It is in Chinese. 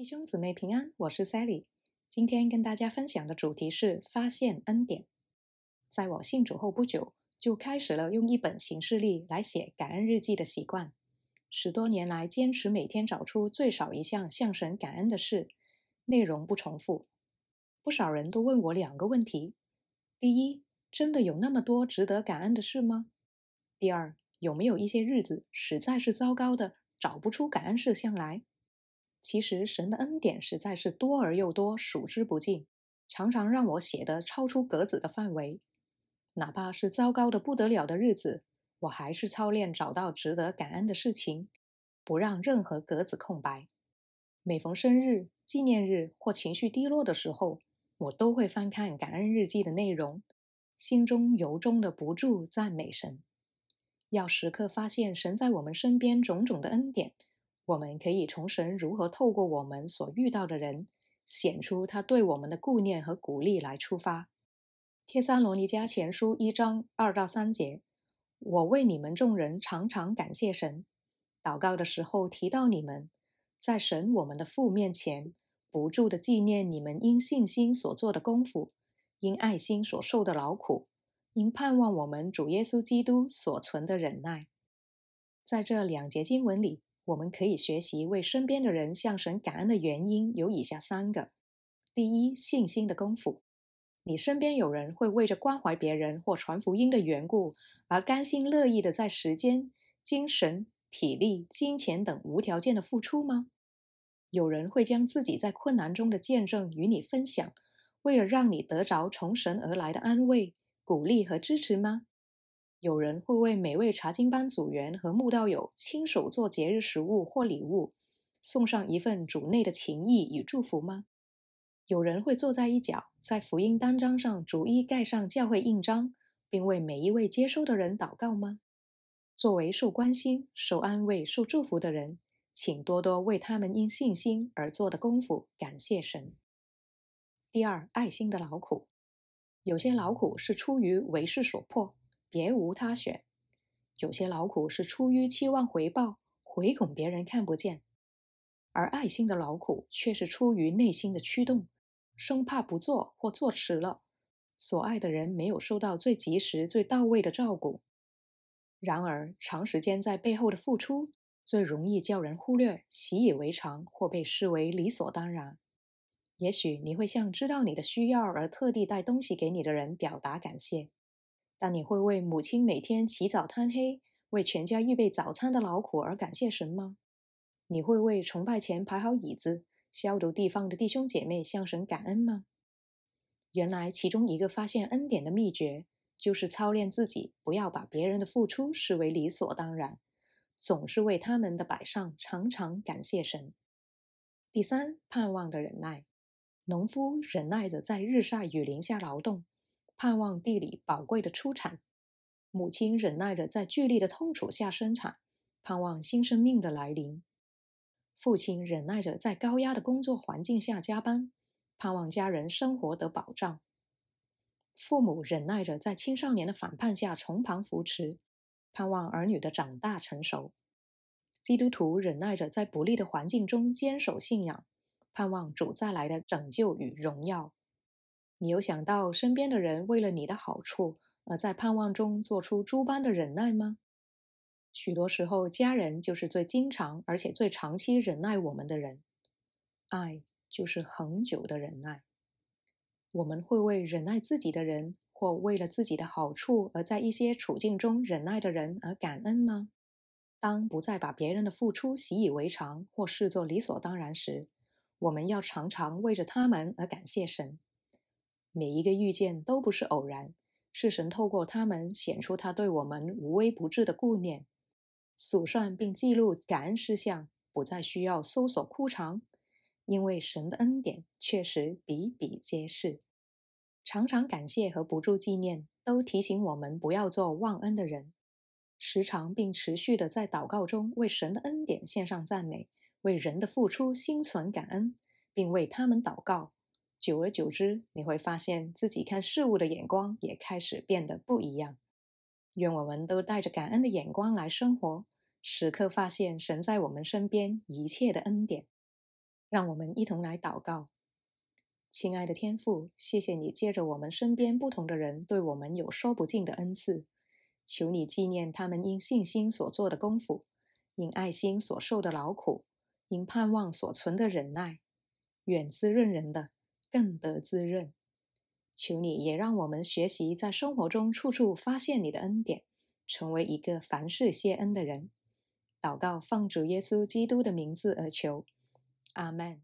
弟兄姊妹平安，我是 Sally。今天跟大家分享的主题是发现恩典。在我信主后不久，就开始了用一本行事历来写感恩日记的习惯。十多年来，坚持每天找出最少一项向神感恩的事，内容不重复。不少人都问我两个问题：第一，真的有那么多值得感恩的事吗？第二，有没有一些日子实在是糟糕的，找不出感恩事项来？其实神的恩典实在是多而又多，数之不尽，常常让我写的超出格子的范围。哪怕是糟糕的不得了的日子，我还是操练找到值得感恩的事情，不让任何格子空白。每逢生日、纪念日或情绪低落的时候，我都会翻看感恩日记的内容，心中由衷的不住赞美神。要时刻发现神在我们身边种种的恩典。我们可以从神如何透过我们所遇到的人，显出他对我们的顾念和鼓励来出发。帖撒罗尼迦前书一章二到三节，我为你们众人常常感谢神，祷告的时候提到你们，在神我们的父面前，不住的纪念你们因信心所做的功夫，因爱心所受的劳苦，因盼望我们主耶稣基督所存的忍耐。在这两节经文里。我们可以学习为身边的人向神感恩的原因有以下三个：第一，信心的功夫。你身边有人会为着关怀别人或传福音的缘故而甘心乐意的在时间、精神、体力、金钱等无条件的付出吗？有人会将自己在困难中的见证与你分享，为了让你得着从神而来的安慰、鼓励和支持吗？有人会为每位查经班组员和慕道友亲手做节日食物或礼物，送上一份主内的情谊与祝福吗？有人会坐在一角，在福音单张上逐一盖上教会印章，并为每一位接收的人祷告吗？作为受关心、受安慰、受祝福的人，请多多为他们因信心而做的功夫感谢神。第二，爱心的劳苦，有些劳苦是出于为势所迫。别无他选，有些劳苦是出于期望回报，回恐别人看不见；而爱心的劳苦却是出于内心的驱动，生怕不做或做迟了，所爱的人没有受到最及时、最到位的照顾。然而，长时间在背后的付出，最容易叫人忽略、习以为常或被视为理所当然。也许你会向知道你的需要而特地带东西给你的人表达感谢。但你会为母亲每天起早贪黑为全家预备早餐的劳苦而感谢神吗？你会为崇拜前排好椅子、消毒地方的弟兄姐妹向神感恩吗？原来其中一个发现恩典的秘诀，就是操练自己，不要把别人的付出视为理所当然，总是为他们的摆上常常感谢神。第三，盼望的忍耐，农夫忍耐着在日晒雨淋下劳动。盼望地里宝贵的出产，母亲忍耐着在剧烈的痛楚下生产，盼望新生命的来临；父亲忍耐着在高压的工作环境下加班，盼望家人生活得保障；父母忍耐着在青少年的反叛下从旁扶持，盼望儿女的长大成熟；基督徒忍耐着在不利的环境中坚守信仰，盼望主再来的拯救与荣耀。你有想到身边的人为了你的好处而在盼望中做出诸般的忍耐吗？许多时候，家人就是最经常而且最长期忍耐我们的人。爱就是恒久的忍耐。我们会为忍耐自己的人，或为了自己的好处而在一些处境中忍耐的人而感恩吗？当不再把别人的付出习以为常或视作理所当然时，我们要常常为着他们而感谢神。每一个遇见都不是偶然，是神透过他们显出他对我们无微不至的顾念。数算并记录感恩事项，不再需要搜索枯肠，因为神的恩典确实比比皆是。常常感谢和不住纪念，都提醒我们不要做忘恩的人。时常并持续的在祷告中为神的恩典献上赞美，为人的付出心存感恩，并为他们祷告。久而久之，你会发现自己看事物的眼光也开始变得不一样。愿我们都带着感恩的眼光来生活，时刻发现神在我们身边一切的恩典。让我们一同来祷告。亲爱的天父，谢谢你借着我们身边不同的人，对我们有说不尽的恩赐。求你纪念他们因信心所做的功夫，因爱心所受的劳苦，因盼望所存的忍耐。远滋润人的，更得滋润。求你也让我们学习在生活中处处发现你的恩典，成为一个凡事谢恩的人。祷告，奉主耶稣基督的名字而求，阿门。